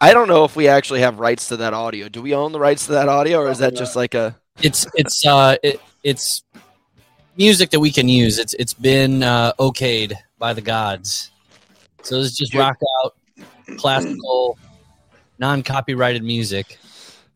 I don't know if we actually have rights to that audio. Do we own the rights to that audio, or is that just like a? It's it's uh it, it's music that we can use. It's it's been uh, okayed by the gods. So this is just rock out classical, non copyrighted music.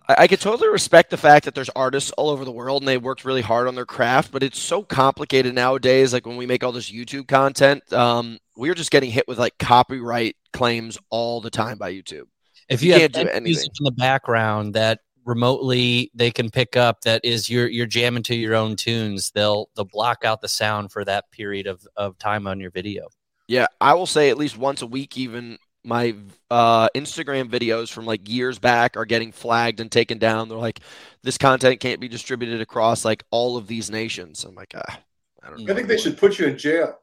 I, I could totally respect the fact that there's artists all over the world and they worked really hard on their craft, but it's so complicated nowadays. Like when we make all this YouTube content, um, we're just getting hit with like copyright claims all the time by YouTube. If you, You have can't do anything. music in the background that remotely they can pick up that is you're you're jamming to your own tunes, they'll they'll block out the sound for that period of, of time on your video. Yeah, I will say at least once a week, even my uh, Instagram videos from like years back are getting flagged and taken down. They're like, this content can't be distributed across like all of these nations. I'm like, ah, I don't know. I think they should put you in jail.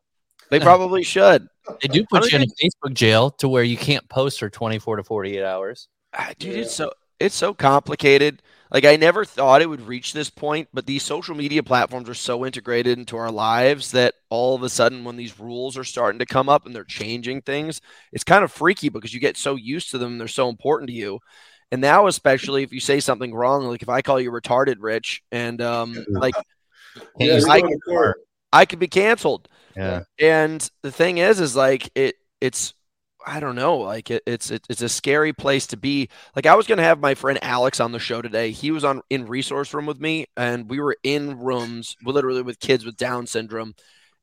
They probably should. They do put you in a Facebook jail to where you can't post for 24 to 48 hours. Ah, Dude, it's so it's so complicated. Like I never thought it would reach this point, but these social media platforms are so integrated into our lives that all of a sudden when these rules are starting to come up and they're changing things, it's kind of freaky because you get so used to them, they're so important to you. And now especially if you say something wrong, like if I call you retarded rich and um like Yeah, I- going to court. I could be canceled. Yeah. And the thing is, is like it, it's, I don't know, like it, it's, it, it's a scary place to be. Like I was gonna have my friend Alex on the show today. He was on in resource room with me, and we were in rooms, literally with kids with Down syndrome.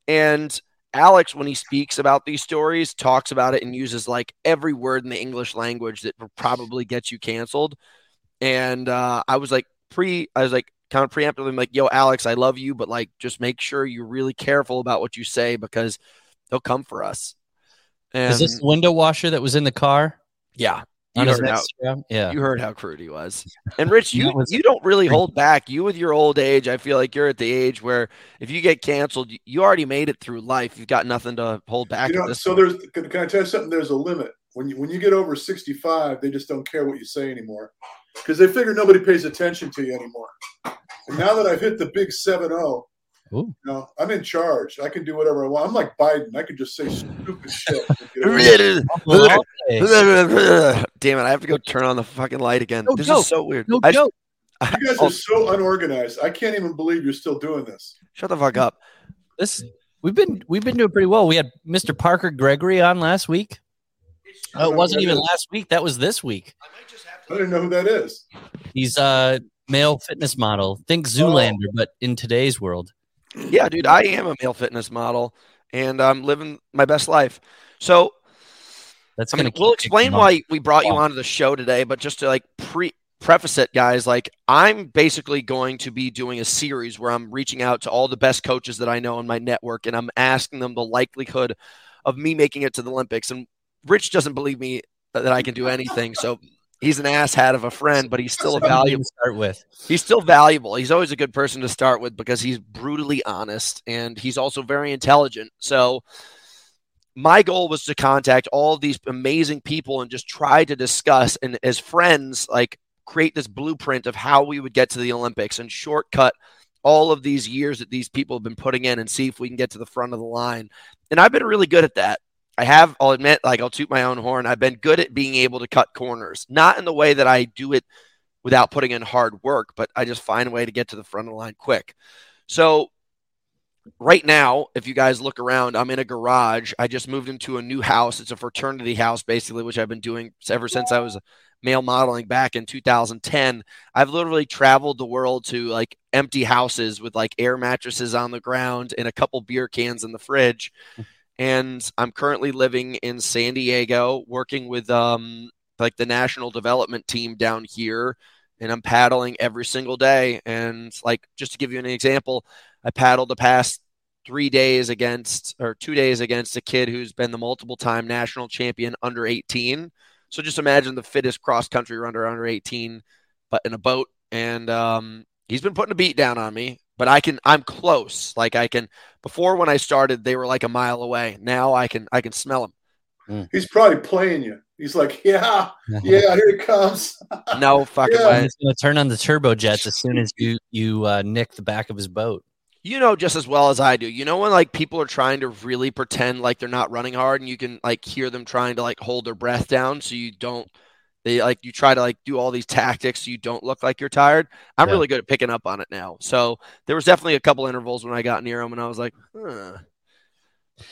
And Alex, when he speaks about these stories, talks about it and uses like every word in the English language that probably gets you canceled. And uh, I was like pre, I was like kind of preemptively like, "Yo, Alex, I love you, but like just make sure you're really careful about what you say because they'll come for us." And Is this the window washer that was in the car? yeah, you heard, how, Yeah. you heard how crude he was. And Rich, you was- you don't really hold back. You with your old age, I feel like you're at the age where if you get canceled, you- you already made it through life. You've got nothing to hold back. You know, this so point. there's can, can I tell you something? There's a limit. When you when you get over 65, they just don't care what you say anymore. Because they figure nobody pays attention to you anymore. And now that I've hit the big 7 0, Ooh. you know, I'm in charge. I can do whatever I want. I'm like Biden. I can just say stupid shit. and get away with it. Well, Damn it! I have to go turn on the fucking light again. No this joke. is so weird. no I- joke. You guys are so unorganized. I can't even believe you're still doing this. shut the fuck up. This we've been we've been doing pretty well. We had Mr. Parker Gregory on last week. Oh, it wasn't even last week. That was this week. I didn't know who that is. He's a male fitness model. Think Zoolander, but in today's world. Yeah, dude, I am a male fitness model, and I'm living my best life. So That's I mean, we'll explain why we brought you onto the show today, but just to like pre preface it, guys, like I'm basically going to be doing a series where I'm reaching out to all the best coaches that I know in my network, and I'm asking them the likelihood of me making it to the Olympics. And Rich doesn't believe me that I can do anything, so he's an asshat of a friend, but he's still a valuable. to start with. He's still valuable. He's always a good person to start with because he's brutally honest and he's also very intelligent. So my goal was to contact all these amazing people and just try to discuss and as friends like create this blueprint of how we would get to the Olympics and shortcut all of these years that these people have been putting in and see if we can get to the front of the line. And I've been really good at that. I have, I'll admit, like I'll toot my own horn. I've been good at being able to cut corners, not in the way that I do it without putting in hard work, but I just find a way to get to the front of the line quick. So right now, if you guys look around, I'm in a garage. I just moved into a new house. It's a fraternity house, basically, which I've been doing ever since I was male modeling back in 2010. I've literally traveled the world to like empty houses with like air mattresses on the ground and a couple beer cans in the fridge. And I'm currently living in San Diego, working with um, like the national development team down here and I'm paddling every single day. And like just to give you an example, I paddled the past three days against or two days against a kid who's been the multiple time national champion under 18. So just imagine the fittest cross country runner under 18, but in a boat. And um, he's been putting a beat down on me, but I can I'm close. Like I can before when I started, they were like a mile away. Now I can I can smell them. He's probably playing you. He's like, yeah, yeah, here it comes. No fucking Yeah. way. He's gonna turn on the turbojets as soon as you you uh, nick the back of his boat. you know just as well as I do. You know when like people are trying to really pretend like they're not running hard and you can like hear them trying to like hold their breath down so you don't They like you try to like do all these tactics so you don't look like you're tired. I'm Yeah. really good at picking up on it now. So there was definitely a couple intervals when I got near them and I was like, huh.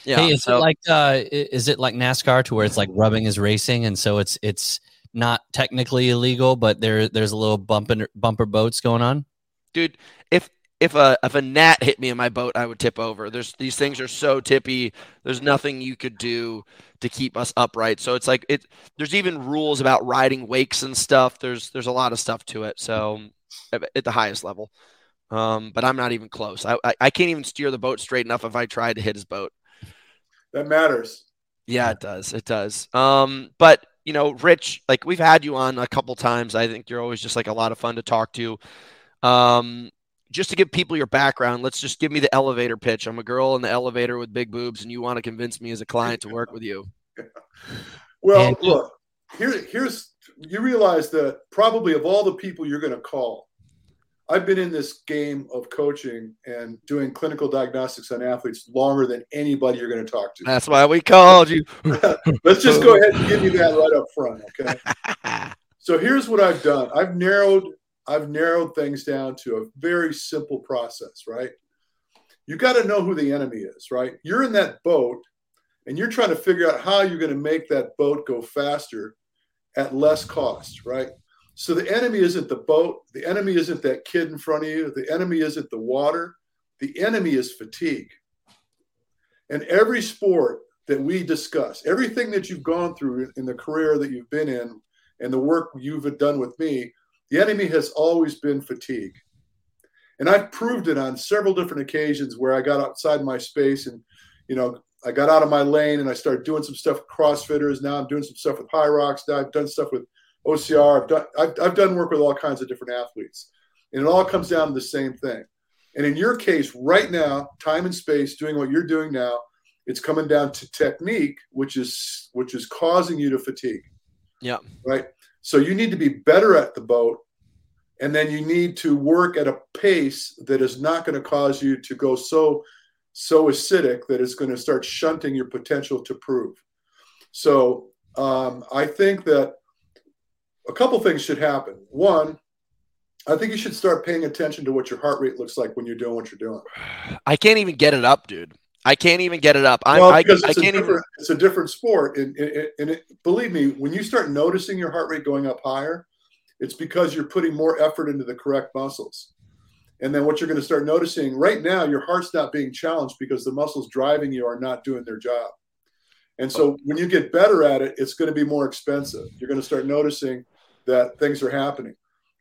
Yeah. hey, is so- it like uh, is it like NASCAR to where it's like rubbing is racing, and so it's it's not technically illegal, but there there's a little bumper bumper boats going on. dude if a if a gnat hit me in my boat i would tip over there's these things are so tippy there's nothing you could do to keep us upright so it's like it there's even rules about riding wakes and stuff there's there's a lot of stuff to it so at, at the highest level um but i'm not even close I, I i can't even steer the boat straight enough if i tried to hit his boat That matters. yeah, it does. It does. Um, but you know, Rich, like we've had you on a couple times. I think you're always just like a lot of fun to talk to. Um, just to give people your background, let's just give me the elevator pitch. I'm a girl in the elevator with big boobs, and you want to convince me as a client to work with you. Well, And- look, here, here's you realize that probably of all the people you're going to call, I've been in this game of coaching and doing clinical diagnostics on athletes longer than anybody you're going to talk to. That's why we called you. Let's just go ahead and give you that right up front, okay? So here's what I've done. I've narrowed I've narrowed things down to a very simple process, right? You got to know who the enemy is, right? You're in that boat and you're trying to figure out how you're going to make that boat go faster at less cost, right? So the enemy isn't the boat, the enemy isn't that kid in front of you, the enemy isn't the water, the enemy is fatigue. And every sport that we discuss, everything that you've gone through in the career that you've been in and the work you've done with me, the enemy has always been fatigue. And I've proved it on several different occasions where I got outside my space and, you know, I got out of my lane and I started doing some stuff with CrossFitters. Now I'm doing some stuff with Hyrox. Now I've done stuff with OCR. I've done, I've, I've done work with all kinds of different athletes. And it all comes down to the same thing. And in your case, right now, time and space, doing what you're doing now, it's coming down to technique, which is which is causing you to fatigue. Yeah. Right. So you need to be better at the boat, and then you need to work at a pace that is not going to cause you to go so so acidic that it's going to start shunting your potential to prove. So um, I think that a couple things should happen. One, I think you should start paying attention to what your heart rate looks like when you're doing what you're doing. I can't even get it up, dude. I can't even get it up. I'm, well, because I it's, a can't even. different, it's a different sport, and, and, and it, believe me, when you start noticing your heart rate going up higher, it's because you're putting more effort into the correct muscles. And then what you're going to start noticing right now, your heart's not being challenged because the muscles driving you are not doing their job. And so when you get better at it, it's going to be more expensive. You're going to start noticing that things are happening.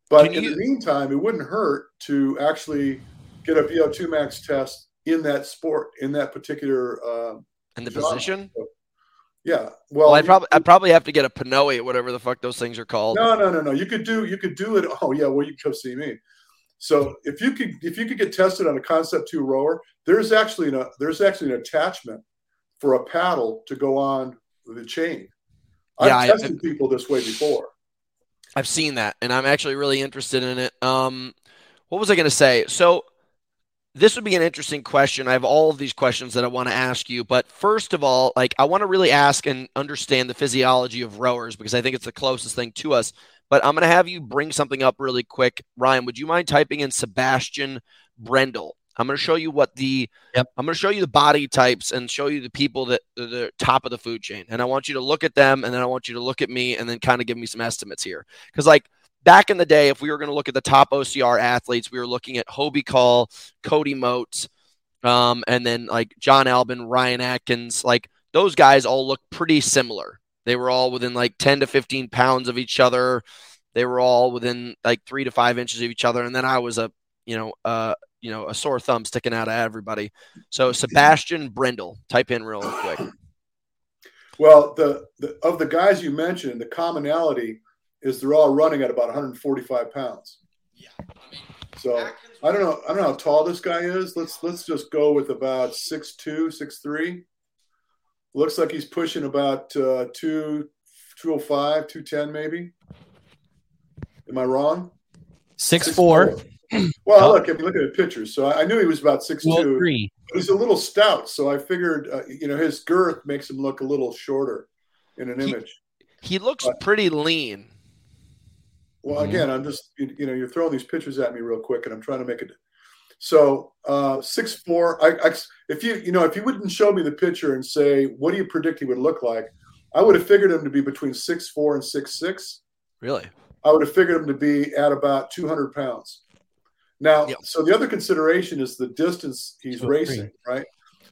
But Can in you- the meantime, it wouldn't hurt to actually get a VO2 max test in that sport, in that particular. Um, in the genre. position. yeah. Well, Well, I probably I probably have to get a PNOE, whatever the fuck those things are called. No, no, no, no. You could do you could do it. Oh yeah, well you can come see me. So if you could if you could get tested on a concept two rower, there's actually an, there's actually an attachment for a paddle to go on the chain. I've Yeah, I- tested people this way before. I've seen that, and I'm actually really interested in it. Um, what was I going to say? So, this would be an interesting question. I have all of these questions that I want to ask you, but first of all, like I want to really ask and understand the physiology of rowers because I think it's the closest thing to us. But I'm going to have you bring something up really quick. Ryan, would you mind typing in Sebastian Brendel? I'm going to show you what the Yep. I'm going to show you the body types and show you the people that are the top of the food chain. And I want you to look at them and then I want you to look at me and then kind of give me some estimates here. Cuz like back in the day if we were going to look at the top OCR athletes, we were looking at Hobie Call, Cody Moats, um, and then like Jon Albon, Ryan Atkins, like those guys all look pretty similar. They were all within like 10 to 15 pounds of each other. They were all within like three to five inches of each other. And then I was a, you know, uh, you know, a sore thumb sticking out of everybody. So Sebastian Brendel, type in real quick. Well, the, the of the guys you mentioned, the commonality is they're all running at about 145 pounds. Yeah. So I don't know. I don't know how tall this guy is. Let's let's just go with about 6'2", 6'3". Looks like he's pushing about uh, two, 205, 210 maybe. Am I wrong? Six four, Well, Oh. look, I mean, look at the pictures. So I, I knew he was about six well, three. He's a little stout, so I figured, uh, you know, his girth makes him look a little shorter in an He- image. He looks But- pretty lean. Well, mm-hmm. again, I'm just you, you, know you're throwing these pictures at me real quick, and I'm trying to make it. So uh, six four. I, I if you you know if you wouldn't show me the picture and say what do you predict he would look like, I would have figured him to be between six four and six six. Really? I would have figured him to be at about 200 pounds. Now, yep. so the other consideration is the distance he's so racing, three. right?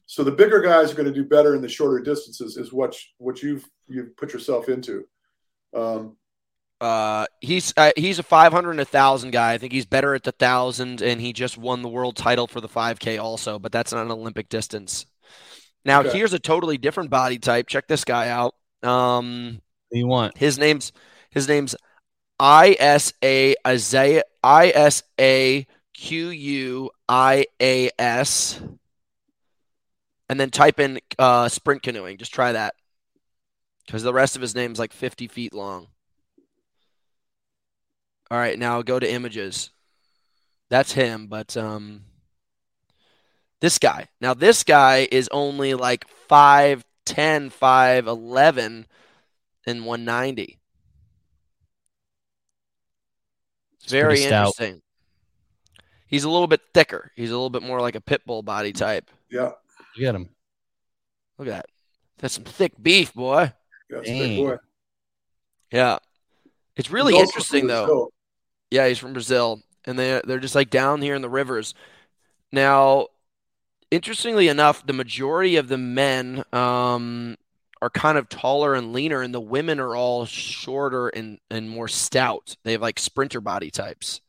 So the bigger guys are going to do better in the shorter distances, is what what you've you've put yourself into. Um, uh, he's uh, he's a 500 and a thousand guy. I think he's better at the thousand, and he just won the world title for the 5K also. But that's not an Olympic distance. Now okay. here's a totally different body type. Check this guy out. Um, what you want? His name's his name's I S A Isaiah I S A Q U I A S and then type in uh, sprint canoeing. Just try that because the rest of his name's like 50 feet long. All right, now go to images. That's him, but um, this guy. Now this guy is only like 5'10, 5'11 and 190. It's very interesting. He's a little bit thicker. He's a little bit more like a pit bull body type. Yeah. You Get him. Look at that. That's some thick beef, boy. Yeah, boy. Yeah. It's really interesting though. Yeah, he's from Brazil. And they they're just like down here in the rivers. Now, interestingly enough, the majority of the men um, are kind of taller and leaner, and the women are all shorter and, and more stout. They have like sprinter body types.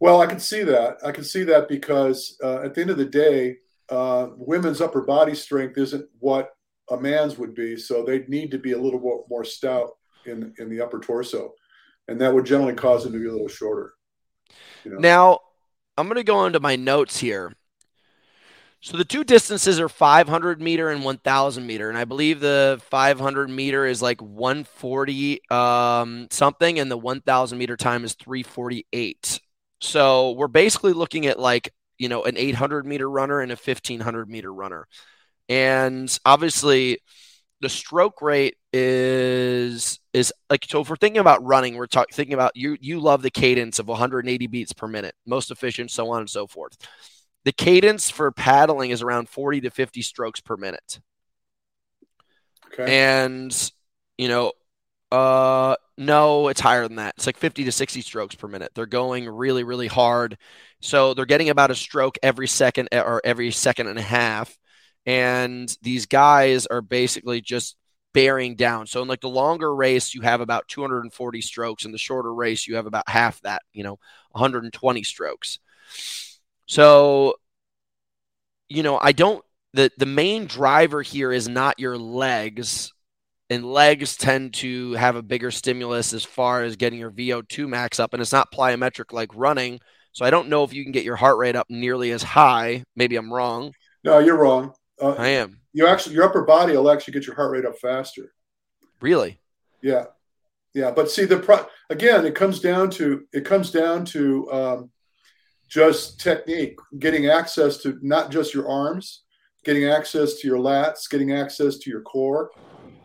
Well, I can see that. I can see that because uh, at the end of the day, uh, women's upper body strength isn't what a man's would be, so they need to be a little more, more stout in in the upper torso, and that would generally cause them to be a little shorter. You know? Now, I'm going to go into my notes here. So the two distances are 500 meter and 1000 meter, and I believe the 500 meter is like 140 um, something, and the 1000 meter time is 348. So we're basically looking at like, you know, an 800 meter runner and a 1500 meter runner. And obviously, the stroke rate is is like so if we're thinking about running we're talking thinking about you you love the cadence of 180 beats per minute most efficient so on and so forth the cadence for paddling is around 40 to 50 strokes per minute okay and you know uh, no, it's higher than that. It's like 50 to 60 strokes per minute. They're going really, really hard. So they're getting about a stroke every second or every second and a half. And these guys are basically just bearing down. So in like the longer race, you have about 240 strokes. In the shorter race, you have about half that, you know, 120 strokes. So, you know, I don't the the main driver here is not your legs and legs tend to have a bigger stimulus as far as getting your VO2 max up, and it's not plyometric like running. So I don't know if you can get your heart rate up nearly as high. Maybe I'm wrong. No, you're wrong. Uh, I am. You actually, your upper body will actually get your heart rate up faster. Really? Yeah, yeah. But see, the pro- again, it comes down to it comes down to um, just technique, getting access to not just your arms, getting access to your lats, getting access to your core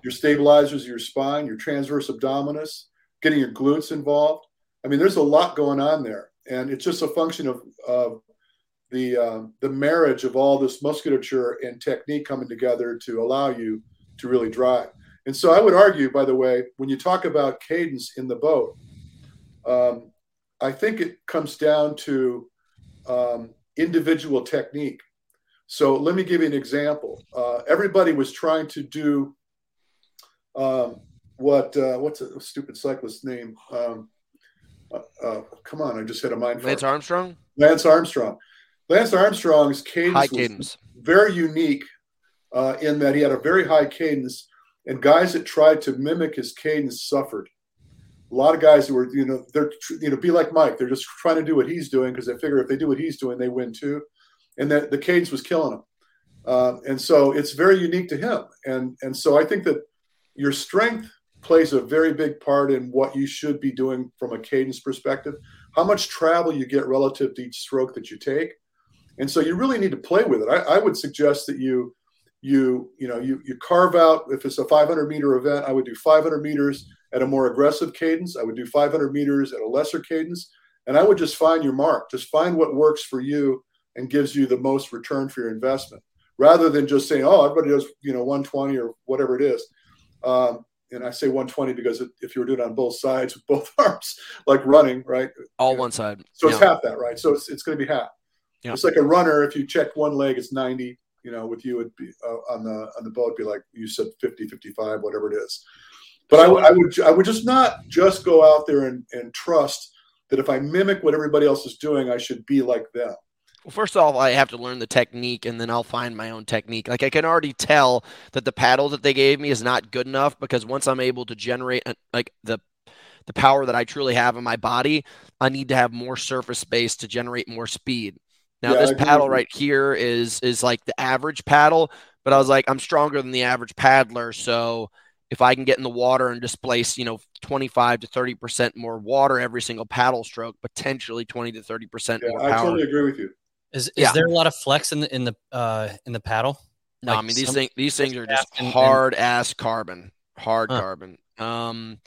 your stabilizers, your spine, your transverse abdominis, getting your glutes involved. I mean, there's a lot going on there, and it's just a function of, of the um, the marriage of all this musculature and technique coming together to allow you to really drive. And so, I would argue, by the way, when you talk about cadence in the boat, um, I think it comes down to um, individual technique. So, let me give you an example. Uh, everybody was trying to do um, what uh, what's a stupid cyclist's name? Um, uh, uh, come on, I just had a mind. Lance Armstrong. Lance Armstrong. Lance Armstrong's cadence, high cadence. very unique uh, in that he had a very high cadence, and guys that tried to mimic his cadence suffered. A lot of guys who were, you know, they're, you know, be like Mike. They're just trying to do what he's doing because they figure if they do what he's doing, they win too. And that the cadence was killing him. Uh, and so it's very unique to him. And and so I think that your strength plays a very big part in what you should be doing from a cadence perspective, how much travel you get relative to each stroke that you take. And so you really need to play with it. I, I would suggest that you you you know you you carve out if it's a 500 meter event i would do 500 meters at a more aggressive cadence. I would do 500 meters at a lesser cadence. And I would just find your mark. Just find what works for you and gives you the most return for your investment rather than just saying, oh, everybody does, you know, 120 or whatever it is. Um, and I say 120 because if you were doing it on both sides with both arms, like running, right? All one side. So yeah. it's half that, right? So it's, it's going to be half. Yeah. It's like a runner. If you check one leg, it's 90. You know, with you, it'd be uh, on the on the boat, be like you said, 50, 55, whatever it is. But I, w- I would I would just not just go out there and, and trust that if I mimic what everybody else is doing, I should be like them. Well, first off, I have to learn the technique and then I'll find my own technique. Like I can already tell that the paddle that they gave me is not good enough because once I'm able to generate like the the power that I truly have in my body, I need to have more surface space to generate more speed. Now yeah, this paddle right here is is like the average paddle, but I was like I'm stronger than the average paddler, so if I can get in the water and displace, you know, 25 to 30% more water every single paddle stroke, potentially 20 to 30% yeah, more power. I totally agree with you. Is is yeah. there a lot of flex in the in the uh in the paddle? No, like I mean these things these things are just hard and, ass carbon, hard huh. carbon. Um,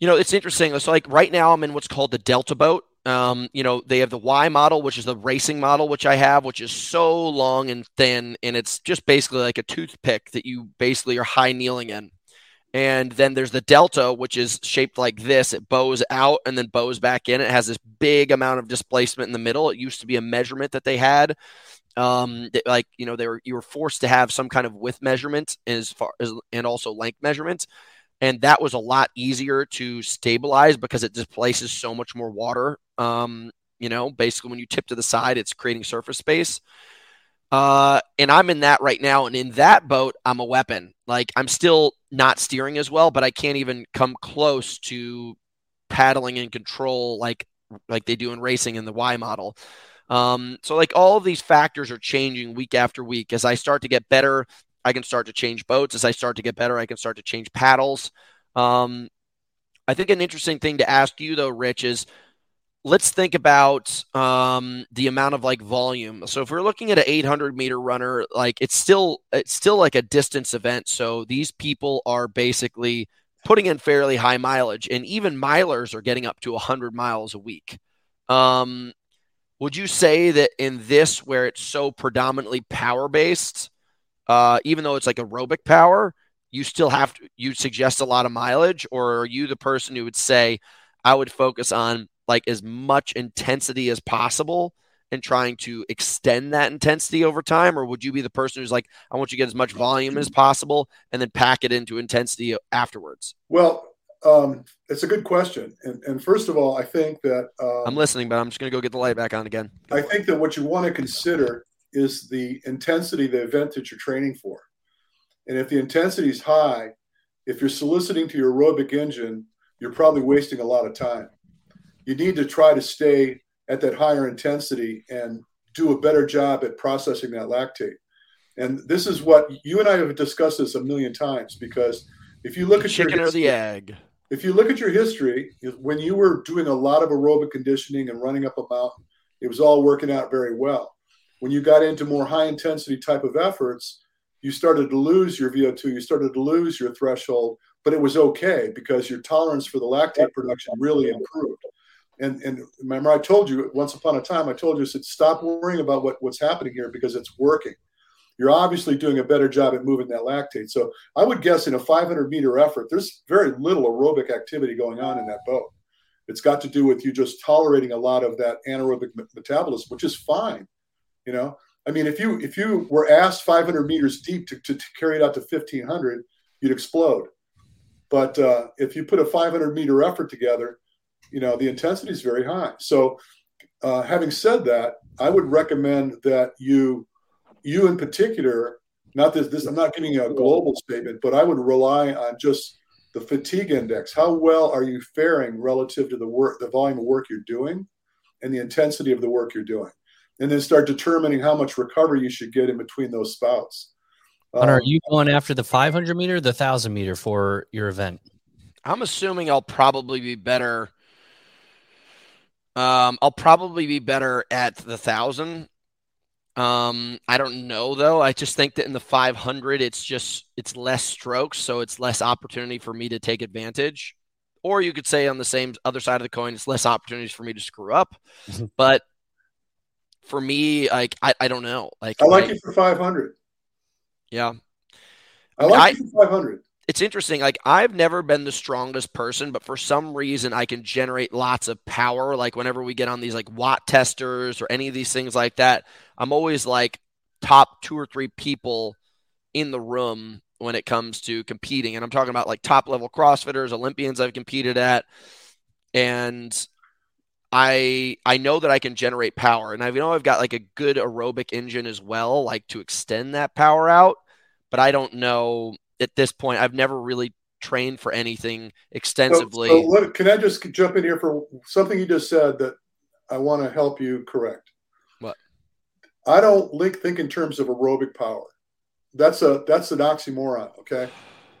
you know, it's interesting. So like right now I'm in what's called the Delta boat. Um, you know, they have the Y model, which is the racing model, which I have, which is so long and thin, and it's just basically like a toothpick that you basically are high kneeling in. And then there's the Delta, which is shaped like this. It bows out and then bows back in. It has this big amount of displacement in the middle. It used to be a measurement that they had. Um, that, like you know, they were you were forced to have some kind of width measurement as far as and also length measurement, and that was a lot easier to stabilize because it displaces so much more water. Um, you know, basically when you tip to the side, it's creating surface space. Uh, and I'm in that right now. And in that boat, I'm a weapon. Like I'm still not steering as well, but I can't even come close to paddling in control like like they do in racing in the Y model. Um, so like all of these factors are changing week after week. As I start to get better, I can start to change boats. As I start to get better, I can start to change paddles. Um, I think an interesting thing to ask you though, Rich, is let's think about um, the amount of like volume. So if we're looking at an 800 meter runner, like it's still it's still like a distance event. So these people are basically putting in fairly high mileage, and even milers are getting up to 100 miles a week. Um, would you say that in this, where it's so predominantly power based, uh, even though it's like aerobic power, you still have to you suggest a lot of mileage, or are you the person who would say I would focus on like as much intensity as possible and trying to extend that intensity over time? Or would you be the person who's like, I want you to get as much volume as possible and then pack it into intensity afterwards? Well, um, it's a good question. And, and, first of all, I think that um, I'm listening, but I'm just going to go get the light back on again. I think that what you want to consider is the intensity of the event that you're training for. And if the intensity is high, if you're soliciting to your aerobic engine, you're probably wasting a lot of time you need to try to stay at that higher intensity and do a better job at processing that lactate. And this is what you and I have discussed this a million times because if you look the at chicken your history, or the egg, if you look at your history, when you were doing a lot of aerobic conditioning and running up a mountain, it was all working out very well. When you got into more high intensity type of efforts, you started to lose your VO2, you started to lose your threshold, but it was okay because your tolerance for the lactate production really improved. And, and remember, I told you once upon a time, I told you, I said, stop worrying about what, what's happening here because it's working. You're obviously doing a better job at moving that lactate. So I would guess in a 500 meter effort, there's very little aerobic activity going on in that boat. It's got to do with you just tolerating a lot of that anaerobic metabolism, which is fine. You know, I mean, if you if you were asked 500 meters deep to, to, to carry it out to 1500, you'd explode. But uh, if you put a 500 meter effort together, you know, the intensity is very high. So, uh, having said that, I would recommend that you, you in particular, not this, this, I'm not giving a global statement, but I would rely on just the fatigue index. How well are you faring relative to the work, the volume of work you're doing, and the intensity of the work you're doing, and then start determining how much recovery you should get in between those spouts. Um, are you going after the 500 meter, the 1,000 meter for your event? I'm assuming I'll probably be better um, I'll probably be better at the thousand. Um, I don't know though. I just think that in the 500, it's just it's less strokes, so it's less opportunity for me to take advantage. Or you could say on the same other side of the coin, it's less opportunities for me to screw up. Mm-hmm. but for me, like I, I don't know. Like I like I- you for 500. yeah, I like I- you for 500. it's interesting. Like I've never been the strongest person, but for some reason I can generate lots of power. Like whenever we get on these like watt testers or any of these things like that, I'm always like top two or three people in the room when it comes to competing. And I'm talking about like top level CrossFitters, Olympians I've competed at. And I I know that I can generate power. And I know I've got like a good aerobic engine as well, like to extend that power out. But I don't know at this point. I've never really trained for anything extensively. so let- can I just jump in here for something you just said that I want to help you correct? What? I don't link, think in terms of aerobic power. That's a that's an oxymoron. Okay,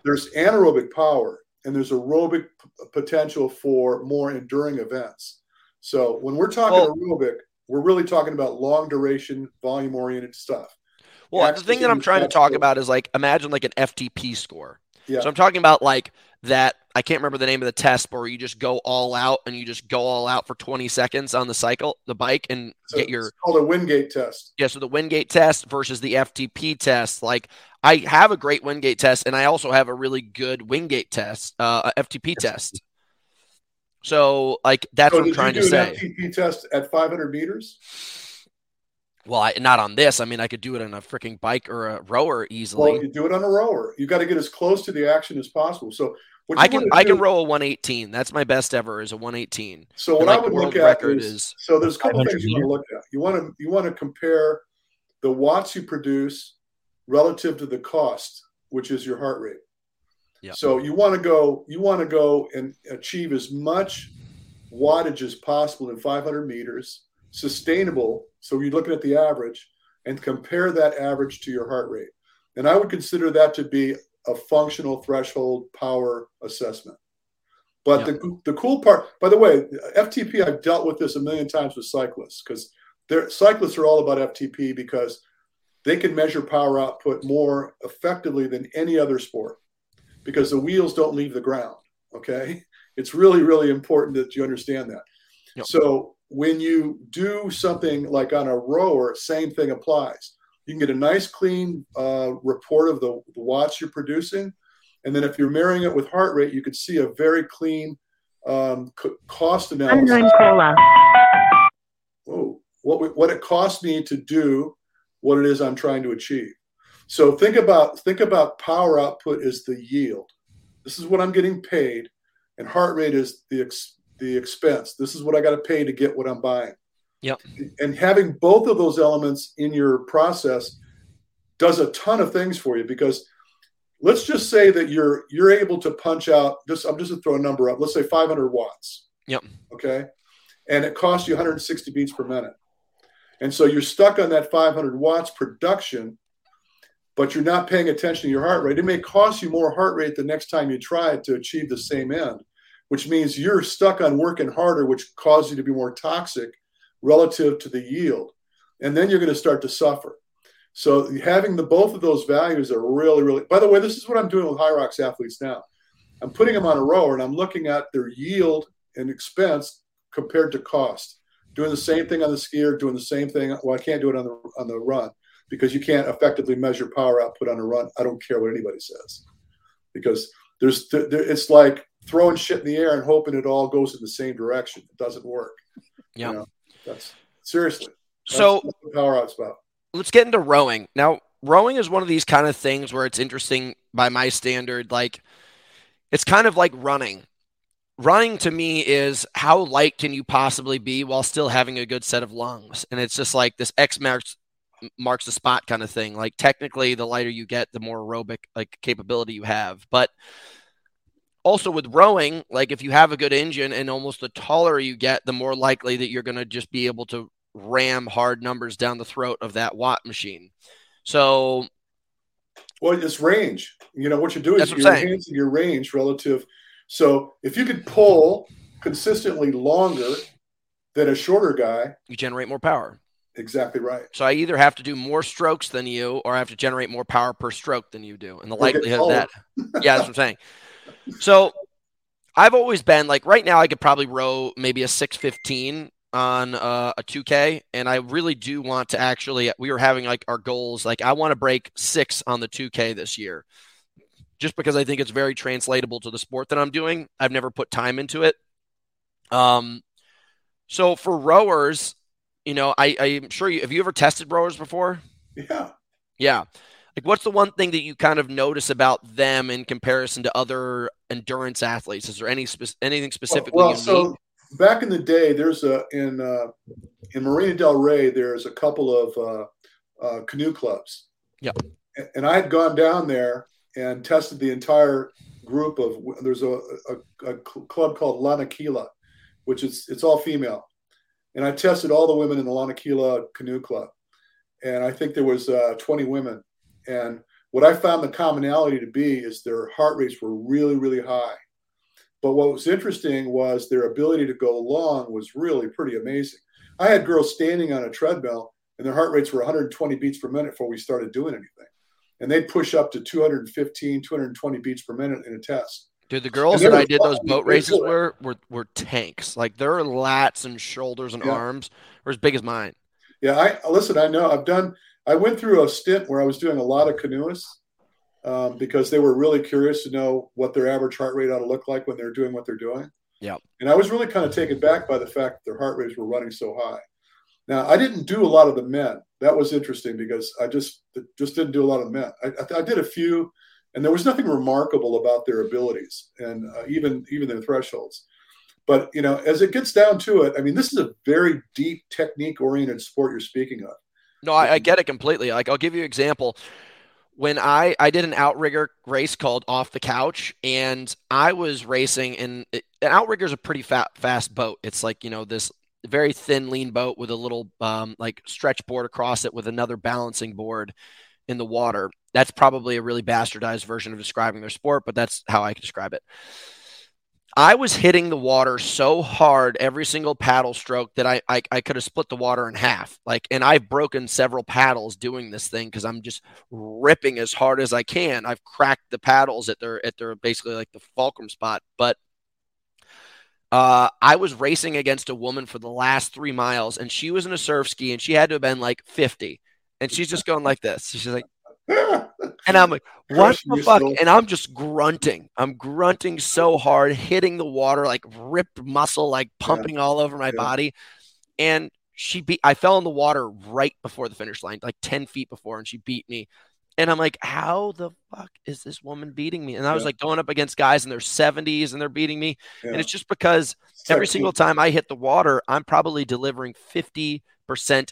there's anaerobic power and there's aerobic p- potential for more enduring events. So when we're talking Well- aerobic, we're really talking about long duration, volume oriented stuff. Well, the thing that I'm trying to talk about is like imagine like an FTP score. Yeah. So I'm talking about like that. I can't remember the name of the test, but where you just go all out and you just go all out for 20 seconds on the cycle, the bike, and So get your it's called a Wingate test. yeah. So the Wingate test versus the FTP test. Like I have a great Wingate test, and I also have a really good Wingate test, uh, FTP test. So like that's So what I'm trying you to do an say. FTP test at 500 meters? Well, I, not on this. I mean, I could do it on a freaking bike or a rower easily. Well, you do it on a rower. You got to get as close to the action as possible. So what you I can wanna I can row a 118. That's my best ever is a 118. So what and, I would look at record is, is so there's a couple things you want to look at. You want to you want to compare the watts you produce relative to the cost, which is your heart rate. Yeah. So you want to go you want to go and achieve as much wattage as possible in 500 meters, sustainable. So you're looking at the average and compare that average to your heart rate. And I would consider that to be a functional threshold power assessment. But the, the cool part, by the way, FTP, I've dealt with this a million times with cyclists because their cyclists are all about FTP because they can measure power output more effectively than any other sport because the wheels don't leave the ground. Okay. It's really, really important that you understand that. Yep. So when you do something like on a rower, same thing applies. You can get a nice, clean uh, report of the, the watts you're producing. And then if you're marrying it with heart rate, you could see a very clean um, c- cost analysis. Unknown caller. Whoa, what, we- what it costs me to do what it is I'm trying to achieve. So think about think about power output as the yield. This is what I'm getting paid, and heart rate is the ex, the expense. This is what I got to pay to get what I'm buying. Yep. And having both of those elements in your process does a ton of things for you because let's just say that you're you're able to punch out just I'm just to throw a number up. Let's say 500 watts. Yep. Okay. And it costs you 160 beats per minute. And so you're stuck on that 500 watts production, but you're not paying attention to your heart rate. It may cost you more heart rate the next time you try it to achieve the same end, which means you're stuck on working harder, which causes you to be more toxic relative to the yield. And then you're going to start to suffer. So having the both of those values are really, really. By the way, this is what I'm doing with Hyrox athletes now. I'm putting them on a rower and I'm looking at their yield and expense compared to cost. Doing the same thing on the skier, doing the same thing. Well, I can't do it on the on the run because you can't effectively measure power output on a run. I don't care what anybody says because there's there, it's like throwing shit in the air and hoping it all goes in the same direction. It doesn't work. Yeah. You know, that's seriously. That's So power out's about. let's get into rowing. Now, rowing is one of these kind of things where it's interesting by my standard. Like, it's kind of like running. Running to me is how light can you possibly be while still having a good set of lungs? And it's just like this X marks marks the spot kind of thing. Like technically, the lighter you get, the more aerobic like capability you have. But also with rowing, like if you have a good engine and almost the taller you get, the more likely that you're going to just be able to ram hard numbers down the throat of that watt machine. So Well, it's range. You know what you do is you're saying. enhancing your range relative. So if you could pull consistently longer than a shorter guy, you generate more power. Exactly right. So I either have to do more strokes than you, or I have to generate more power per stroke than you do. And the likelihood of that, yeah, that's what I'm saying. So I've always been like, right now, I could probably row maybe a 615 on uh, a 2K, and I really do want to actually. We were having like our goals, like I want to break six on the 2K this year, just because I think it's very translatable to the sport that I'm doing. I've never put time into it. Um, so for rowers, you know, I, I'm sure you have you ever tested rowers before? Yeah. Yeah. Like, what's the one thing that you kind of notice about them in comparison to other endurance athletes? Is there any spe- anything specifically? Well, well so back in the day, there's a in uh, in Marina Del Rey, there's a couple of uh, uh, canoe clubs. Yeah. And I had gone down there and tested the entire group of. There's a, a, a club called Lanakila, which is it's all female and I tested all the women in the Lanakila Canoe Club, and I think there was uh, 20 women. And what I found the commonality to be is their heart rates were really, really high. But what was interesting was their ability to go long was really pretty amazing. I had girls standing on a treadmill, and their heart rates were 120 beats per minute before we started doing anything, and they'd push up to 215, 220 beats per minute in a test. Dude, the girls that I did those boat races were, were were tanks. Like their lats and shoulders and yeah. arms were as big as mine. Yeah, I listen. I know I've done. I went through a stint where I was doing a lot of canoeists um, because they were really curious to know what their average heart rate ought to look like when they're doing what they're doing. Yeah, and I was really kind of taken back by the fact that their heart rates were running so high. Now, I didn't do a lot of the men. That was interesting because I just just didn't do a lot of men. I, I, I did a few and there was nothing remarkable about their abilities and uh, even even their thresholds. But you know as it gets down to it i mean this is a very deep technique oriented sport you're speaking of. No I, I, get it completely. Like i'll give you an example. When i i did an outrigger race called off the couch and i was racing and it, an outrigger is a pretty fat, fast boat. It's like you know this very thin lean boat with a little um, like stretch board across it with another balancing board in the water that's probably a really bastardized version of describing their sport, but that's how I describe it. I was hitting the water so hard every single paddle stroke that I, I, I could have split the water in half. Like, and I've broken several paddles doing this thing because I'm just ripping as hard as I can. I've cracked the paddles at their at their basically like the fulcrum spot. But uh, I was racing against a woman for the last three miles, and she was in a surf ski, and she had to have been like 50, and she's just going like this. She's like, and I'm like, what the fuck? And I'm just grunting. I'm grunting so hard, hitting the water, like ripped muscle, like pumping yeah. all over my yeah. body. And she beat, I fell in the water right before the finish line, like 10 feet before, and she beat me. And I'm like, how the fuck is this woman beating me? And I was yeah. like going up against guys in their 70s and they're beating me. And it's just because every single time I hit the water, I'm probably delivering 50%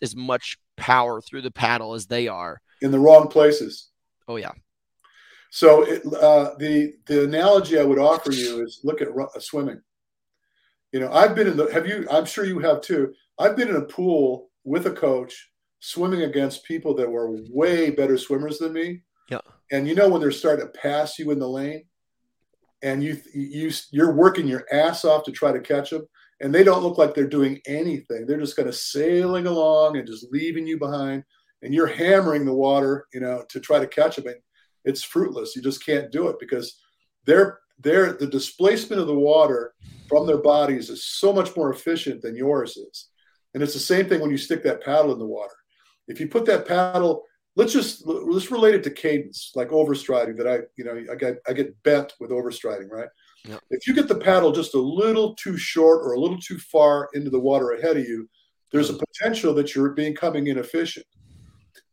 as much power through the paddle as they are in the wrong places. Oh yeah. So it, uh, the the analogy I would offer you is look at uh, swimming. You know, I've been in the. Have you? I'm sure you have too. I've been in a pool with a coach swimming against people that were way better swimmers than me. Yeah. And you know when they're starting to pass you in the lane, and you you you're working your ass off to try to catch them, and they don't look like they're doing anything. They're just kind of sailing along and just leaving you behind and you're hammering the water, you know, to try to catch them, and it's fruitless. You just can't do it because they're they're the displacement of the water from their bodies is so much more efficient than yours is. And it's the same thing when you stick that paddle in the water. If you put that paddle, let's just let's relate it to cadence, like overstriding. That I, you know, I get I get bent with overstriding, right? Yep. If you get the paddle just a little too short or a little too far into the water ahead of you, there's a mm. potential that you're becoming inefficient.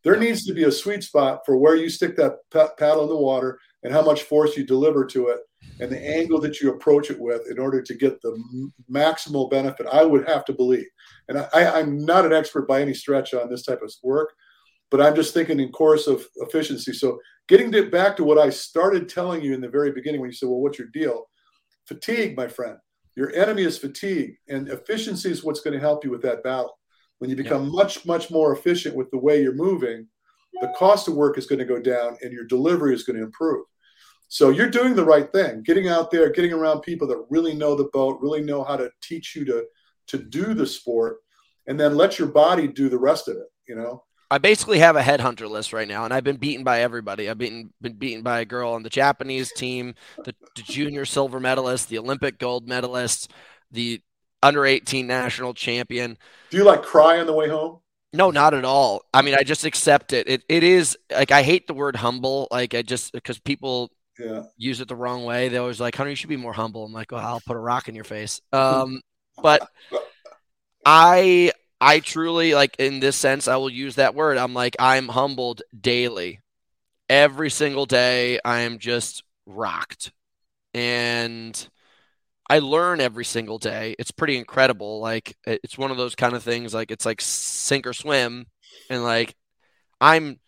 There needs to be a sweet spot for where you stick that paddle in the water and how much force you deliver to it and the angle that you approach it with in order to get the maximal benefit. I would have to believe. And I, am not an expert by any stretch on this type of work, but I'm just thinking in course of efficiency. So getting to, back to what I started telling you in the very beginning when you said, well, what's your deal? Fatigue, my friend. Your enemy is fatigue, and efficiency is what's going to help you with that battle. When you become yeah. much, much more efficient with the way you're moving, the cost of work is going to go down and your delivery is going to improve. So you're doing the right thing, getting out there, getting around people that really know the boat, really know how to teach you to, to do the sport. and then let your body do the rest of it. You know. I basically have a headhunter list right now, and I've been beaten by everybody. I've been been beaten by a girl on the Japanese team, the, the junior silver medalist, the Olympic gold medalist, the under 18 national champion. Do you like cry on the way home? No, not at all. I mean, I just accept it. It it is like I hate the word humble. Like I just because people Yeah. use it the wrong way. They always like, Hunter, you should be more humble. I'm like, well, I'll put a rock in your face. Um, but I I truly like in this sense, I will use that word. I'm like, I'm humbled daily. Every single day, I am just rocked. And I learn every single day. It's pretty incredible. Like it's one of those kind of things like it's like sink or swim. And like I'm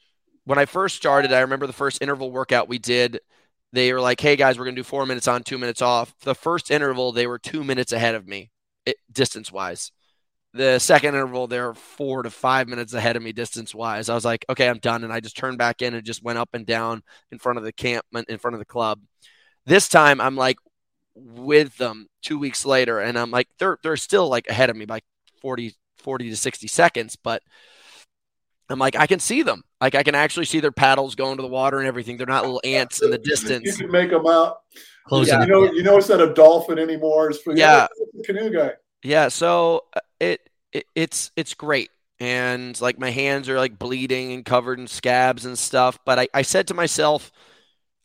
when I first started, I remember the first interval workout we did. They were like, "Hey guys, we're gonna do four minutes on, two minutes off." The first interval, they were two minutes ahead of me, it, distance wise. The second interval, they're four to five minutes ahead of me distance wise. I was like, "Okay, I'm done," and I just turned back in and just went up and down in front of the camp, in front of the club. This time, I'm like with them two weeks later, and I'm like, they're they're still like ahead of me by 40, 40 to sixty seconds, but I'm like, I can see them. Like I can actually see their paddles going to the water and everything. They're not little ants in the distance. You can make them out. Closing Yeah. You know, you know, it's not a dolphin anymore. It's for Yeah. the canoe guy. Yeah, so uh, it, it it's it's great. And like my hands are like bleeding and covered in scabs and stuff. But I, I said to myself,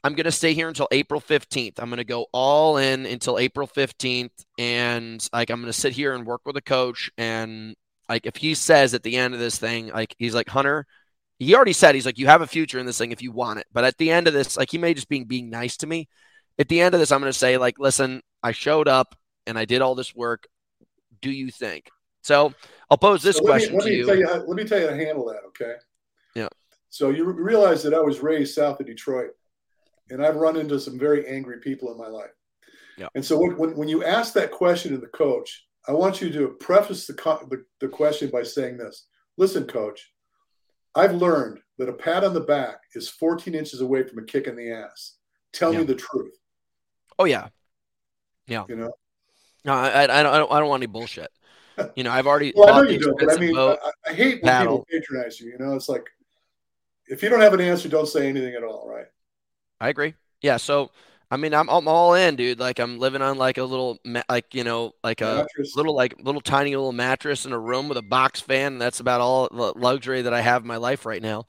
I'm gonna stay here until April 15th. I'm gonna go all in until April 15th. And like I'm gonna sit here and work with a coach. And like if he says at the end of this thing, like he's like, Hunter, he already said he's like, you have a future in this thing if you want it. But at the end of this, like he may just be being nice to me. At the end of this, I'm gonna say, like, listen, I showed up and I did all this work. Do you think? So I'll pose this So let me- question let to me you. Tell you how, let me tell you how to handle that, okay? Yeah. So you realize that I was raised south of Detroit, and I've run into some very angry people in my life. Yeah. And so when, when, you ask that question to the coach, I want you to preface the, the, the question by saying this Listen, coach, I've learned that a pat on the back is 14 inches away from a kick in the ass. Tell Yeah. me the truth, Oh yeah, Yeah. you know? no, I, I, I don't, I don't, want any bullshit. You know, I've already Well, I know you don't, but I mean. I, I hate when paddle. people patronize you. You know, it's like if you don't have an answer, don't say anything at all, right? I agree. Yeah, so I mean, I'm, I'm all in, dude. Like I'm living on like a little, ma- like you know, like a Mattress. little, like little tiny little mattress in a room with a box fan. And that's about all the luxury that I have in my life right now.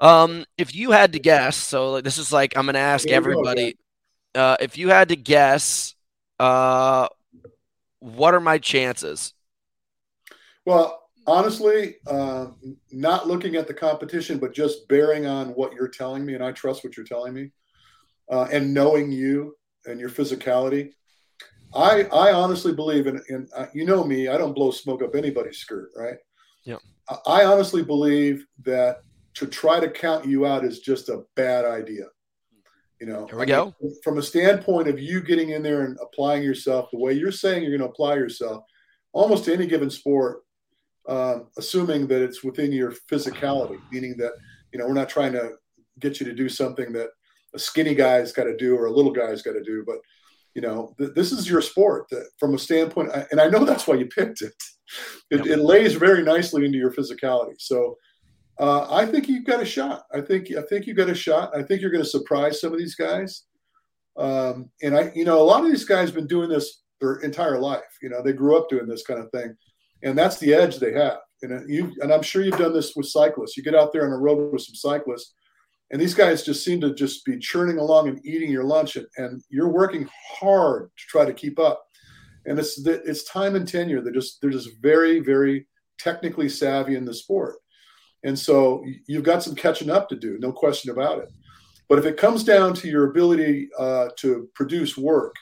Um, if you had to guess, so like, this is like I'm gonna ask There you go, everybody. uh, if you had to guess, uh, what are my chances? Well, honestly, um, not looking at the competition, but just bearing on what you're telling me, and I trust what you're telling me, uh, and knowing you and your physicality. I I honestly believe in, in uh, you know me. I don't blow smoke up anybody's skirt, right? Yeah. I, I honestly believe that to try to count you out is just a bad idea. You know, Here we I go. mean, from a standpoint of you getting in there and applying yourself the way you're saying you're going to apply yourself, almost to any given sport, um, assuming that it's within your physicality, meaning that you know we're not trying to get you to do something that a skinny guy's got to do or a little guy's got to do, but you know th- this is your sport. That from a standpoint, and I know that's why you picked it. It, Yeah. it lays very nicely into your physicality. So. Uh, I think you've got a shot. I think I think you've got a shot. I think you're going to surprise some of these guys. Um, and I, you know, a lot of these guys have been doing this their entire life. You know, they grew up doing this kind of thing, and that's the edge they have. And you, and I'm sure you've done this with cyclists. You get out there on a road with some cyclists, and these guys just seem to just be churning along and eating your lunch, and, and you're working hard to try to keep up. And it's it's time and tenure. They're just they're just very very technically savvy in the sport. And so you've got some catching up to do, no question about it. But if it comes down to your ability uh, to produce work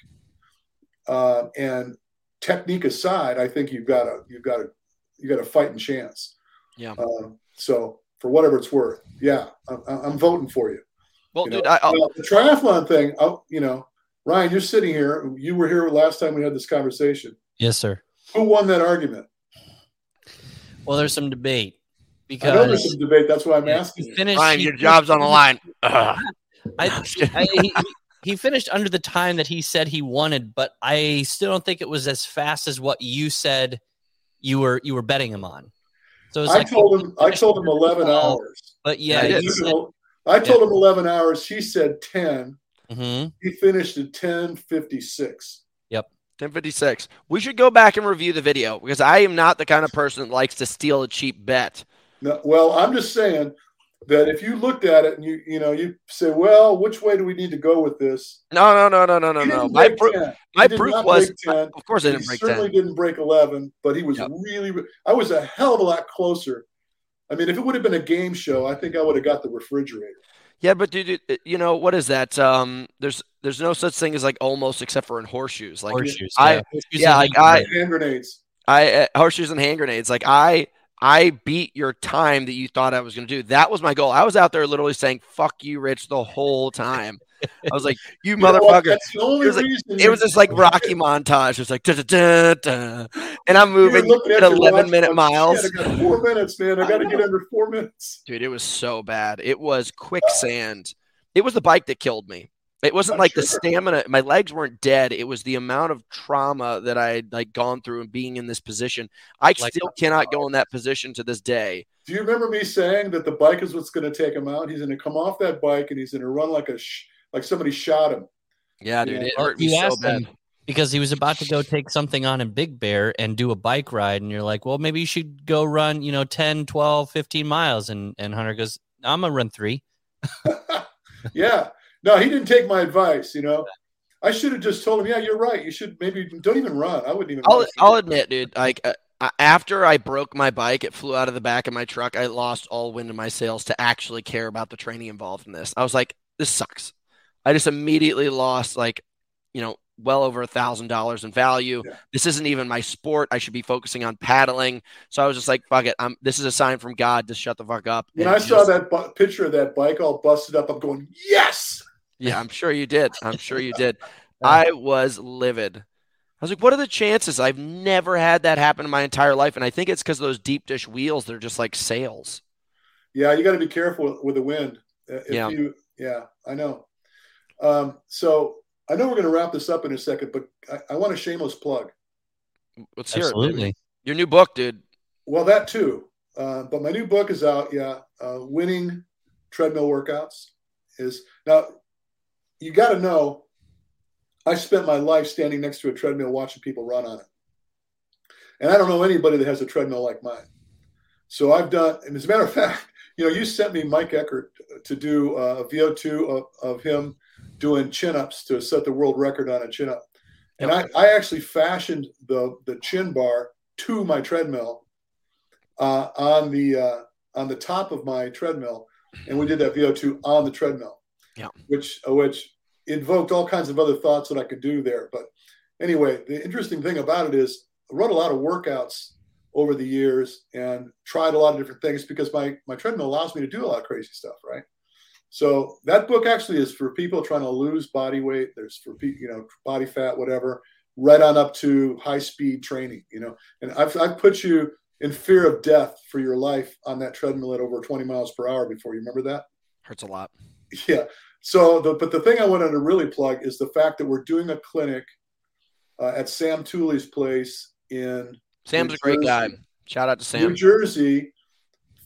uh, and technique aside, I think you've got a you've got a you got a fighting chance. Yeah. Um, so for whatever it's worth, yeah, I'm, I'm voting for you. Well, you dude, know? I, I'll, Now, the triathlon thing, I'll, you know, Ryan, you're sitting here. You were here last time we had this conversation. Yes, sir. Who won that argument? Well, there's some debate I know there's some debate. That's why I'm asking. he you. finished. Ryan, he your finished- job's on the line. I, I, he, he finished under the time that he said he wanted, but I still don't think it was as fast as what you said you were you were betting him on. So it's I like, told him. I told him eleven hours. but yeah, Yeah, you it You is. said- know, I told him eleven hours. He said ten. Mhm. He finished at ten fifty six. Yep. 1056. We should go back and review the video because I am not the kind of person that likes to steal a cheap bet. No, well, I'm just saying that if you looked at it and you you know you say, well, which way do we need to go with this? No, no, no, no, no, no, no. My, proof, 10. He my did proof not was, break 10. of course, I He didn't break certainly 10. didn't break 11, but he was Yep. really. I was a hell of a lot closer. I mean, if it would have been a game show, I think I would have got the refrigerator. Yeah, but dude, you know what is that? Um, there's there's no such thing as like almost except for in horseshoes. Like horseshoes. I- yeah, Horseshoes yeah, and like I- Hand grenades. I uh, horseshoes and hand grenades. Like I I beat your time that you thought I was going to do. That was my goal. I was out there literally saying "fuck you, Rich" the whole time. I was like, "You You motherfucker." That's the only It was like- reason. It was this like Rocky montage. It's like da, da, da, da. and I'm moving at 11 minute miles. "Shit, I got four minutes, man. I got to get under four minutes. Dude, it was so bad. It was quicksand. It was the bike that killed me. It wasn't I'm like the stamina. My legs weren't dead. It was the amount of trauma that I had like gone through and being in this position. I Like- still oh cannot go in that position to this day. Do you remember me saying that the bike is what's going to take him out? He's going to come off that bike and he's going to run like a sh- like somebody shot him. Yeah, dude, Yeah. it Well, hurt me you so asked bad. him because he was about to go take something on in Big Bear and do a bike ride. And you're like, well, maybe you should go run, you know, 10, 12, 15 miles. And, and Hunter goes, I'm going to run three. yeah. No, he didn't take my advice. You know, I should have just told him, yeah, you're right. You should maybe don't even run. I wouldn't even. I'll. I'll admit, dude, like uh, after I broke my bike, it flew out of the back of my truck. I lost all wind in my sails to actually care about the training involved in this. I was like, this sucks. I just immediately lost like, you know, well over a thousand dollars in value. Yeah. This isn't even my sport. I should be focusing on paddling. So I was just like, fuck it. I'm, this is a sign from God to shut the fuck up. when and I saw that bu- picture of that bike all busted up, I'm going, yes. Yeah, I'm sure you did. I'm sure you did. I was livid. I was like, what are the chances? I've never had that happen in my entire life. And I think it's because those deep dish wheels, they're just like sails. Yeah, you got to be careful with the wind. Uh, If Yeah. You, yeah, I know. Um, so I know we're going to wrap this up in a second, but I, I want a shameless plug. Let's hear it. Absolutely. baby. Your new book, dude. Well, that too. Uh, but my new book is out. Yeah, uh, winning treadmill workouts is now. You got to know. I spent my life standing next to a treadmill watching people run on it, and I don't know anybody that has a treadmill like mine. So I've done, and as a matter of fact, you know, you sent me Mike Eckert to do uh, a VO2 of, of him doing chin ups to set the world record on a chin up. And I, I actually fashioned the the chin bar to my treadmill uh, on the uh, on the top of my treadmill, and we did that VO2 on the treadmill. Yeah. Which uh, which invoked all kinds of other thoughts that I could do there. But anyway, the interesting thing about it is I wrote a lot of workouts over the years and tried a lot of different things because my my treadmill allows me to do a lot of crazy stuff, right? So that book actually is for people trying to lose body weight. There's for people, you know, body fat, whatever, right on up to high speed training, you know. And I've, I've put you in fear of death for your life on that treadmill at over 20 miles per hour before. You remember that? Hurts a lot. Yeah. So, the, but the thing I wanted to really plug is the fact that we're doing a clinic uh, at Sam Tooley's place in Sam's New a great guy. Shout out to Sam. New Jersey,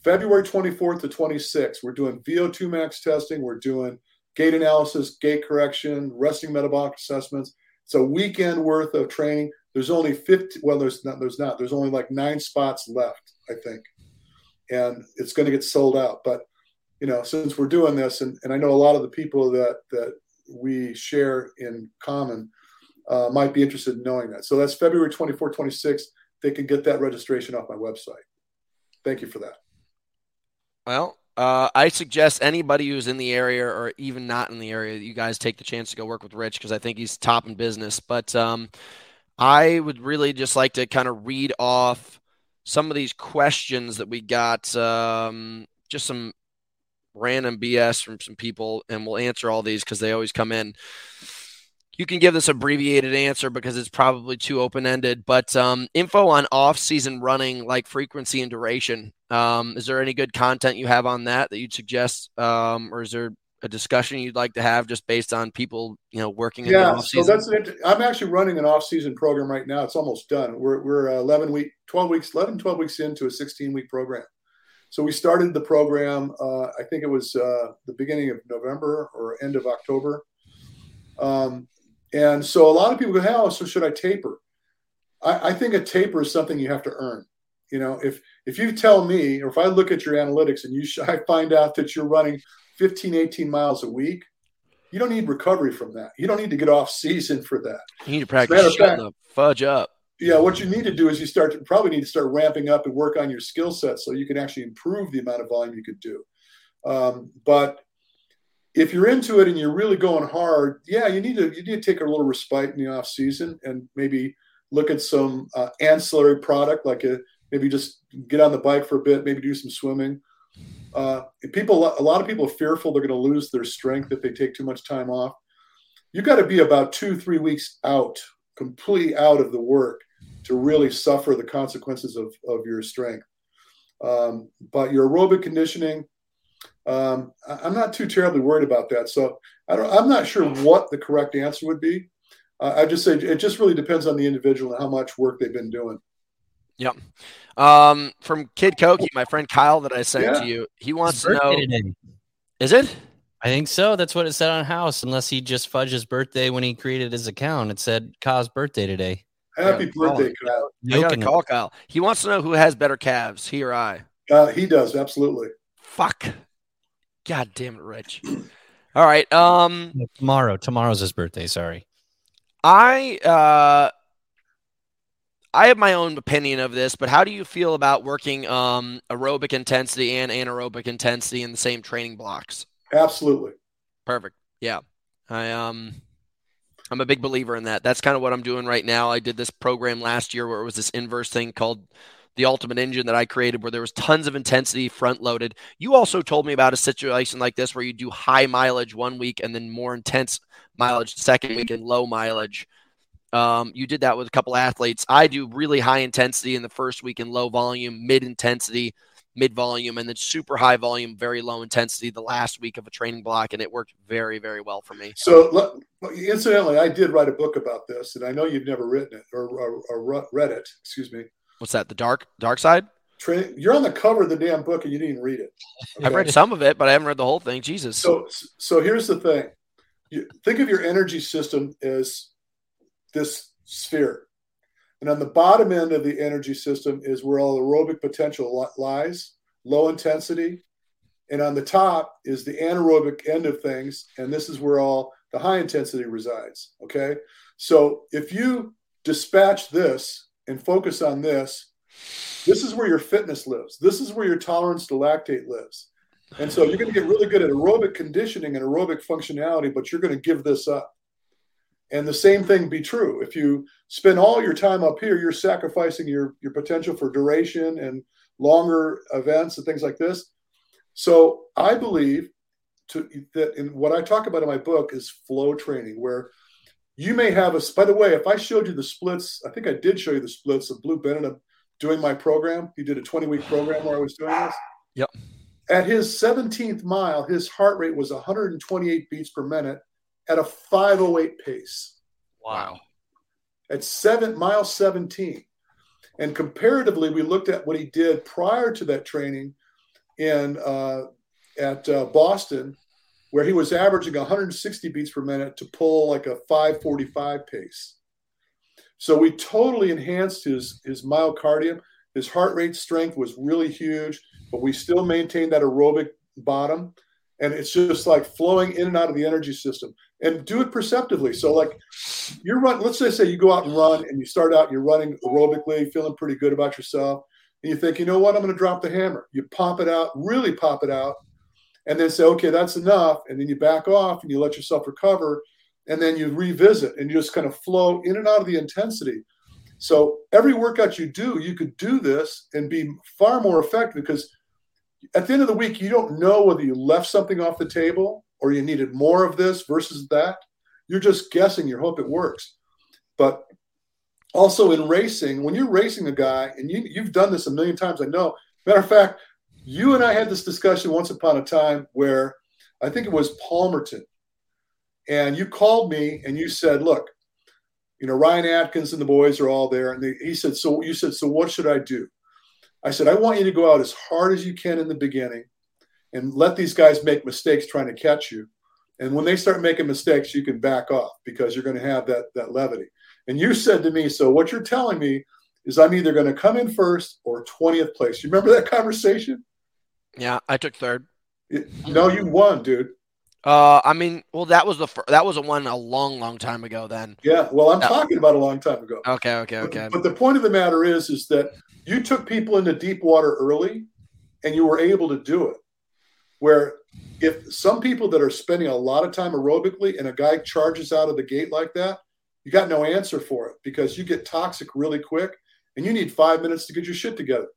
February 24th to 26th. We're doing VO2 max testing. We're doing gait analysis, gait correction, resting metabolic assessments. It's a weekend worth of training. There's only 50. Well, there's not. There's not. There's only like nine spots left, I think, and it's going to get sold out. But you know, since we're doing this, and, and I know a lot of the people that that we share in common uh, might be interested in knowing that. So that's February 24, 26. They can get that registration off my website. Thank you for that. Well, uh, I suggest anybody who's in the area or even not in the area, you guys take the chance to go work with Rich because I think he's top in business. But um, I would really just like to kind of read off some of these questions that we got, um, just some random BS from some people, and we'll answer all these because they always come in. You can give this abbreviated answer because it's probably too open ended, but um, info on off season running, like frequency and duration. Um, is there any good content you have on that that you'd suggest, um, or is there a discussion you'd like to have just based on people, you know, working? Yeah, so that's an, I'm actually running an off-season program right now. It's almost done. We're we're 11 week, 12 weeks, 11, 12 weeks into a 16 week program. So we started the program. Uh, I think it was uh, the beginning of November or end of October. Um, and so a lot of people go, "How? So should I taper?" I, I think a taper is something you have to earn. You know, if if you tell me, or if I look at your analytics and you sh- I find out that you're running 15, 18 miles a week, you don't need recovery from that. You don't need to get off season for that. You need to practice shutting the fudge up. Yeah, what you need to do is you start to probably need to start ramping up and work on your skill set so you can actually improve the amount of volume you could do. Um, but if you're into it and you're really going hard, yeah, you need to you need to take a little respite in the off season and maybe look at some uh, ancillary product like a maybe just get on the bike for a bit, maybe do some swimming. Uh, people, a lot of people are fearful they're going to lose their strength if they take too much time off. You got to be about two, three weeks out, completely out of the work to really suffer the consequences of, of your strength. Um, but your aerobic conditioning, um, I'm not too terribly worried about that. So I don't, I'm not sure what the correct answer would be. Uh, I just say it just really depends on the individual and how much work they've been doing. Yep. Um, from Kid Koki, my friend Kyle that I sent yeah. to you, he wants to know. Today. Is it? I think so. That's what it said on HAOS, unless he just fudged his birthday when he created his account. It said Kyle's birthday today. Happy birthday, Kyle. I gotta call Kyle. He wants to know who has better calves, he or I. Uh, he does, absolutely. Fuck. God damn it, Rich. All right. Um tomorrow. Tomorrow's his birthday, sorry. I uh I have my own opinion of this, but how do you feel about working um, aerobic intensity and anaerobic intensity in the same training blocks? Absolutely. Perfect. Yeah. I um I'm a big believer in that. That's kind of what I'm doing right now. I did this program last year where it was this inverse thing called the ultimate engine that I created where there was tons of intensity front loaded. You also told me about a situation like this where you do high mileage one week and then more intense mileage the second week and low mileage um, you did that with a couple athletes. I do really high intensity in the first week and low volume, mid intensity, mid volume, and then super high volume, very low intensity the last week of a training block, and it worked very, very well for me. So, incidentally, I did write a book about this, and I know you've never written it or, or, or read it. Excuse me. What's that? The dark dark side? You're on the cover of the damn book, and you didn't read it. Okay? I've read some of it, but I haven't read the whole thing. Jesus. So, so here's the thing. You think of your energy system as this sphere. And on the bottom end of the energy system is where all aerobic potential lies, low intensity. And on the top is the anaerobic end of things. And this is where all the high intensity resides. Okay. So if you dispatch this and focus on this, this is where your fitness lives. This is where your tolerance to lactate lives. And so you're going to get really good at aerobic conditioning and aerobic functionality, but you're going to give this up. And the same thing be true. If you spend all your time up here, you're sacrificing your, your potential for duration and longer events and things like this. So I believe to, that in what I talk about in my book is flow training, where you may have a. By the way, if I showed you the splits, I think I did show you the splits of Blue Bennett doing my program. He did a 20 week program where I was doing this. Yep. At his 17th mile, his heart rate was 128 beats per minute at a 508 pace. Wow. At seven mile 17. And comparatively, we looked at what he did prior to that training in uh, at uh, Boston, where he was averaging 160 beats per minute to pull like a 545 pace. So we totally enhanced his his myocardium. His heart rate strength was really huge, but we still maintained that aerobic bottom and it's just like flowing in and out of the energy system. And do it perceptively. So like you're run let's say say you go out and run and you start out and you're running aerobically feeling pretty good about yourself and you think you know what? I'm going to drop the hammer. You pop it out really pop it out and then say okay that's enough and then you back off and you let yourself recover and then you revisit and you just kind of flow in and out of the intensity. So every workout you do you could do this and be far more effective because at the end of the week, you don't know whether you left something off the table or you needed more of this versus that. You're just guessing. You hope it works. But also in racing, when you're racing a guy, and you, you've done this a million times, I know. Matter of fact, you and I had this discussion once upon a time where I think it was Palmerton, and you called me and you said, "Look, you know Ryan Atkins and the boys are all there," and they, he said, "So you said, so what should I do?" I said, "I want you to go out as hard as you can in the beginning, and let these guys make mistakes trying to catch you." And when they start making mistakes, you can back off because you're going to have that that levity. And you said to me, so what you're telling me is I'm either going to come in first or 20th place. You remember that conversation? Yeah, I took third. No, you won, dude. Uh, I mean, well, that was the fir- that was a one a long, long time ago. Then. Yeah, well, I'm talking about a long time ago. Okay, okay, okay. But, but the point of the matter is, is that you took people into deep water early, and you were able to do it. Where if some people that are spending a lot of time aerobically, and a guy charges out of the gate like that, you got no answer for it because you get toxic really quick, and you need five minutes to get your shit together.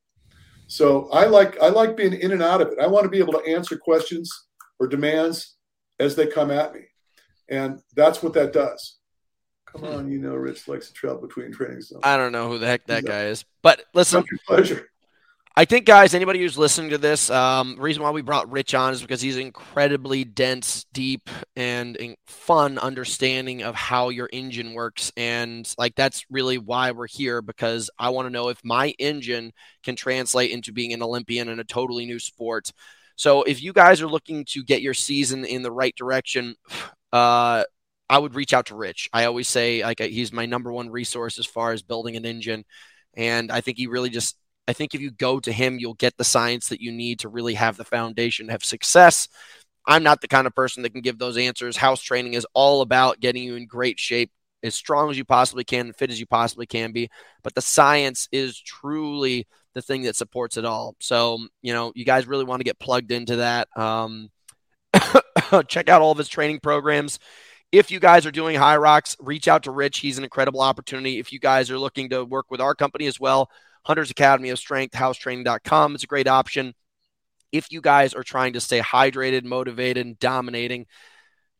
So I like I like being in and out of it. I want to be able to answer questions or demands as they come at me. And that's what that does. Come on, you know, Rich likes to travel between training zones. I don't know who the heck that guy is, but listen, pleasure. I think, guys, anybody who's listening to this, um, reason why we brought Rich on is because he's incredibly dense, deep, and fun understanding of how your engine works. And like that's really why we're here because I want to know if my engine can translate into being an Olympian in a totally new sport. So if you guys are looking to get your season in the right direction, uh, I would reach out to Rich. I always say like he's my number one resource as far as building an engine, and I think he really just I think if you go to him, you'll get the science that you need to really have the foundation, to have success. I'm not the kind of person that can give those answers. HAOS Training is all about getting you in great shape, as strong as you possibly can, fit as you possibly can be. But the science is truly the thing that supports it all. So, you know, you guys really want to get plugged into that. Um, check out all of his training programs. If you guys are doing Hyrox, reach out to Rich. He's an incredible opportunity. If you guys are looking to work with our company as well, Hunter's Academy of Strength, HAOStraining.com is a great option. If you guys are trying to stay hydrated, motivated, and dominating,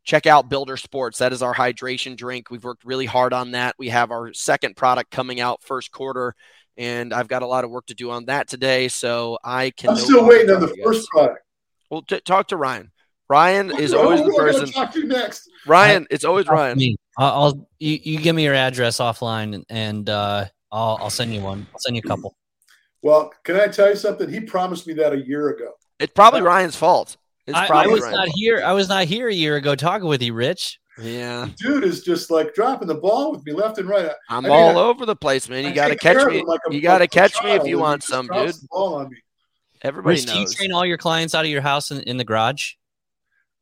check out BLDR Sports. That is our hydration drink. We've worked really hard on that. We have our second product coming out first quarter, and I've got a lot of work to do on that today. So I can. I'm still waiting on the first product. Well, t- talk to Ryan. Ryan is always the person. Talk to you next. Ryan, it's always Ryan. I'll, I'll you, you give me your address offline, and uh, I'll, I'll send you one. I'll send you a couple. Well, can I tell you something? He promised me that a year ago. It's probably Ryan's fault. It's I, probably I was Ryan's not fault. here. I was not here a year ago talking with you, Rich. Yeah, Dude is just like dropping the ball with me left and right. I'm I mean, all I- over the place, man. You got to catch me. like a- you got to like catch me if you want some, dude. ball on me. Everybody Rich, do you train all your clients out of your house in, in the garage?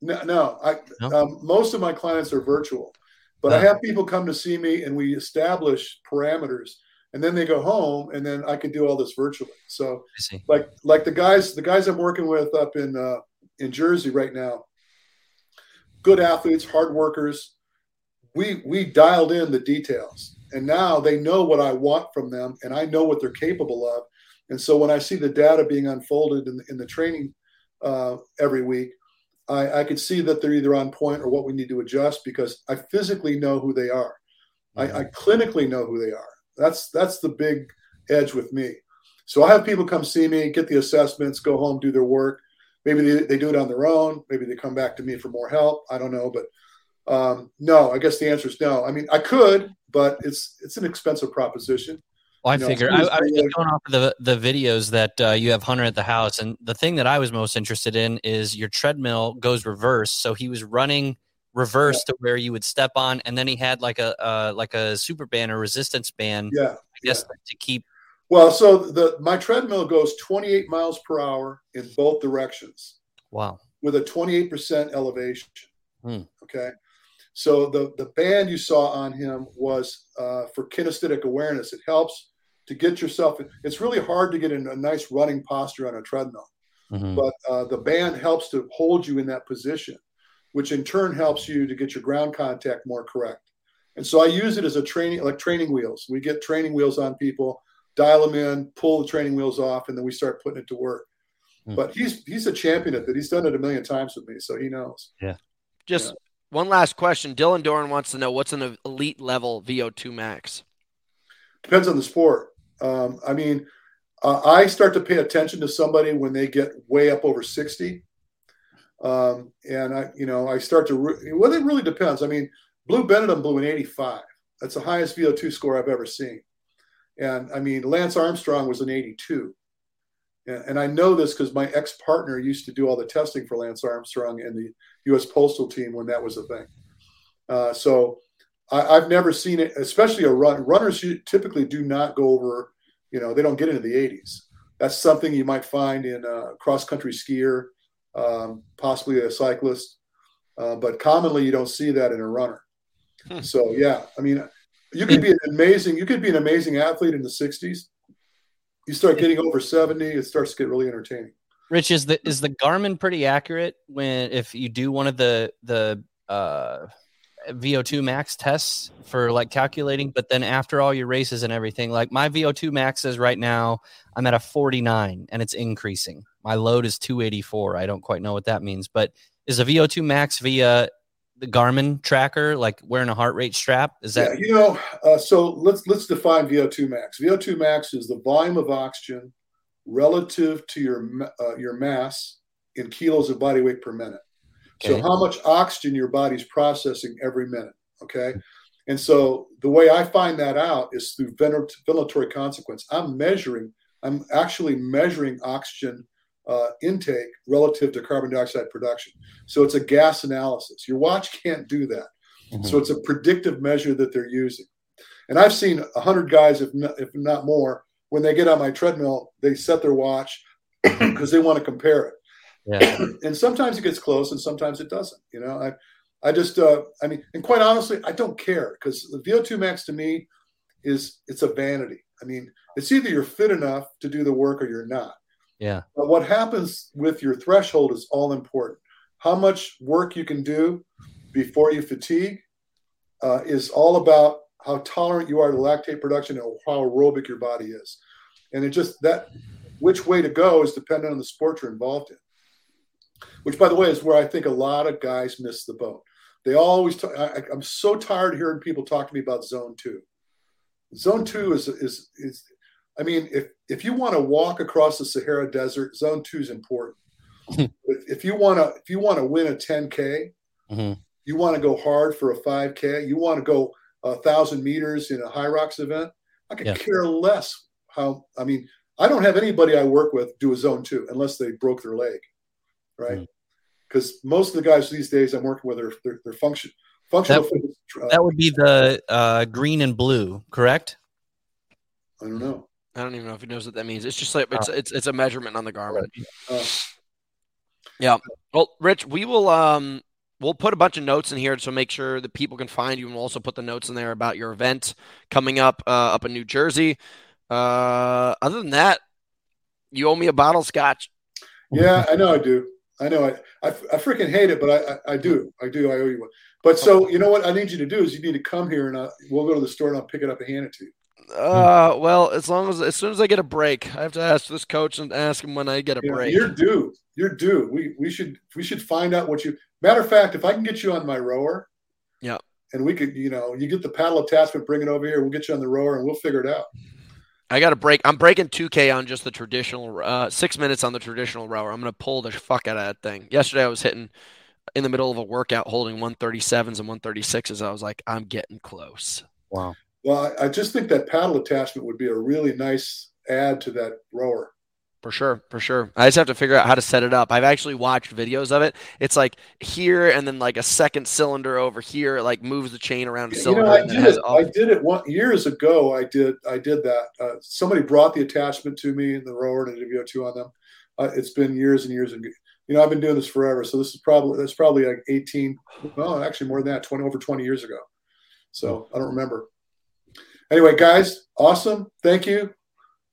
No, no. I No? Um, most of my clients are virtual, but I Oh. have people come to see me, and we establish parameters, and then they go home, and then I can do all this virtually. So, like, like the guys, the guys I'm working with up in uh, in Jersey right now, good athletes, hard workers. We we dialed in the details, and now they know what I want from them, and I know what they're capable of. And so when I see the data being unfolded in, in the training uh, every week, I, I could see that they're either on point or what we need to adjust because I physically know who they are. I, I clinically know who they are. That's that's the big edge with me. So I have people come see me, get the assessments, go home, do their work. Maybe they, they do it on their own. Maybe they come back to me for more help. I don't know, but um, no. I guess the answer is no. I mean, I could, but it's it's an expensive proposition. Well, I No, figure I, I was just going off of the the videos that uh, you have Hunter at the house, and the thing that I was most interested in is your treadmill goes reverse. So he was running reverse to where you would step on, and then he had like a uh, like a super band or resistance band, Yeah. I guess, to keep. Well, so the my treadmill goes 28 miles per hour in both directions. Wow. with a 28% elevation. Hmm. Okay. So the, the band you saw on him was uh, for kinesthetic awareness. It helps to get yourself, it's really hard to get in a nice running posture on a treadmill, Mhm. but uh, the band helps to hold you in that position, which in turn helps you to get your ground contact more correct. And so I use it as a training, like training wheels. We get training wheels on people, dial them in, pull the training wheels off, and then we start putting it to work. Hmm. But he's he's a champion at that. He's done it a million times with me, so he knows. Yeah. Just Yeah. one last question. Dylan Doran wants to know what's an elite level VO2 max. Depends on the sport. Um, I mean, uh, I start to pay attention to somebody when they get way up over sixty. Um, and I, you know, I start to, re- well, it really depends. I mean, Blue Benetton blew an 85. That's the highest VO2 score I've ever seen. And I mean, Lance Armstrong was an 82. And, and I know this because my ex partner used to do all the testing for Lance Armstrong and the U.S. Postal Team when that was a thing. Uh, so I, have never seen it, especially a run. Runners typically do not go over, you know, they don't get into the 80s. That's something you might find in a cross country skier, um, possibly a cyclist, uh, but commonly you don't see that in a runner. Hmm. So yeah, I mean, you could be an amazing, you could be an amazing athlete in the 60s. You start getting over 70, it starts to get really entertaining. Rich, is the is the Garmin pretty accurate when if you do one of the the uh VO2 max tests for like calculating, but then after all your races and everything, like my VO2 max is right now I'm at a 49 and it's increasing. My load is 284. I don't quite know what that means, but is a VO2 max via the Garmin tracker, like wearing a heart rate strap? Is that yeah, you know? Uh, so let's let's define VO2 max. VO2 max is the volume of oxygen relative to your uh, your mass in kilos of body weight per minute. Okay. So how much oxygen your body's processing every minute. Okay. And so the way I find that out is through ventilatory consequence. I'm measuring, I'm actually measuring oxygen uh, intake relative to carbon dioxide production. So it's a gas analysis. Your watch can't do that. Mm-hmm. So it's a predictive measure that they're using. And I've seen 100 guys, if not, if not more, when they get on my treadmill, they set their watch because they want to compare it. Yeah. and sometimes it gets close and sometimes it doesn't. You know, I, I just, uh, I mean, and quite honestly, I don't care because the VO2 max to me is it's a vanity. I mean, it's either you're fit enough to do the work or you're not. Yeah. But what happens with your threshold is all important. How much work you can do before you fatigue uh, is all about how tolerant you are to lactate production and how aerobic your body is. And it just that which way to go is dependent on the sport you're involved in which by the way is where I think a lot of guys miss the boat. They always, talk, I, am so tired of hearing people talk to me about zone two. Zone two is, is, is, I mean, if, if you want to walk across the Sahara desert, zone two is important. if, if, you want to, if you want to win a 10K, mm-hmm. you want to go hard for a 5K, you want to go a thousand meters in a Hyrox event. I could yeah. care less how, I mean, I don't have anybody I work with do a zone two unless they broke their leg right? Mm. Because mm most of the guys these days I'm working with are they're, they're function functional. That, fitness, uh, that would be the uh, green and blue, correct? I don't know. I don't even know if he knows what that means. It's just like it's oh. it's it's a measurement on the Garmin. Uh, yeah. Well, Rich, we will um we'll put a bunch of notes in here to make sure that people can find you, and we'll also put the notes in there about your event coming up uh, up in New Jersey. Uh, other than that, you owe me a bottle of scotch. Yeah, I know I do. I know I, I, I freaking hate it, but I, I, I, do. I do. I owe you one. But so, you know what I need you to do is you need to come here and I, we'll go to the store and I'll pick it up and hand it to you. Uh, well, as long as, as soon as I get a break, I have to ask this coach and ask him when I get a yeah, break. You're due. You're due. We, we should, we should find out what you, matter of fact, if I can get you on my rower. Yeah. And we could, you know, you get the paddle attachment, bring it over here. We'll get you on the rower and we'll figure it out. I got to break. I'm breaking 2K on just the traditional, uh, six minutes on the traditional rower. I'm going to pull the fuck out of that thing. Yesterday, I was hitting in the middle of a workout holding 137s and 136s. I was like, I'm getting close. Wow. Well, I just think that paddle attachment would be a really nice add to that rower. For sure, for sure. I just have to figure out how to set it up. I've actually watched videos of it. It's like here and then like a second cylinder over here. It like moves the chain around a cylinder. You know, I did it. I did it one years ago. I did. I did that. Uh, somebody brought the attachment to me in the rower and the VO2 on them. Uh, it's been years and years and you know I've been doing this forever. So this is probably that's probably like 18. Well, actually more than that. 20 over 20 years ago. So I don't remember. Anyway, guys, awesome. Thank you.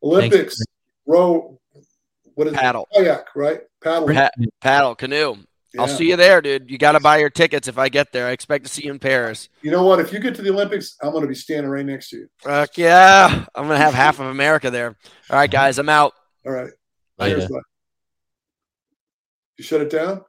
Olympics row what is paddle it? kayak right paddle pa- paddle canoe yeah. I'll see you there, dude. You got to buy your tickets if I get there. I expect to see you in Paris. You know what? If you get to the Olympics, I'm going to be standing right next to you. Fuck yeah. I'm going to have half of America there. All right, guys, I'm out. All right. Cheers, you shut it down?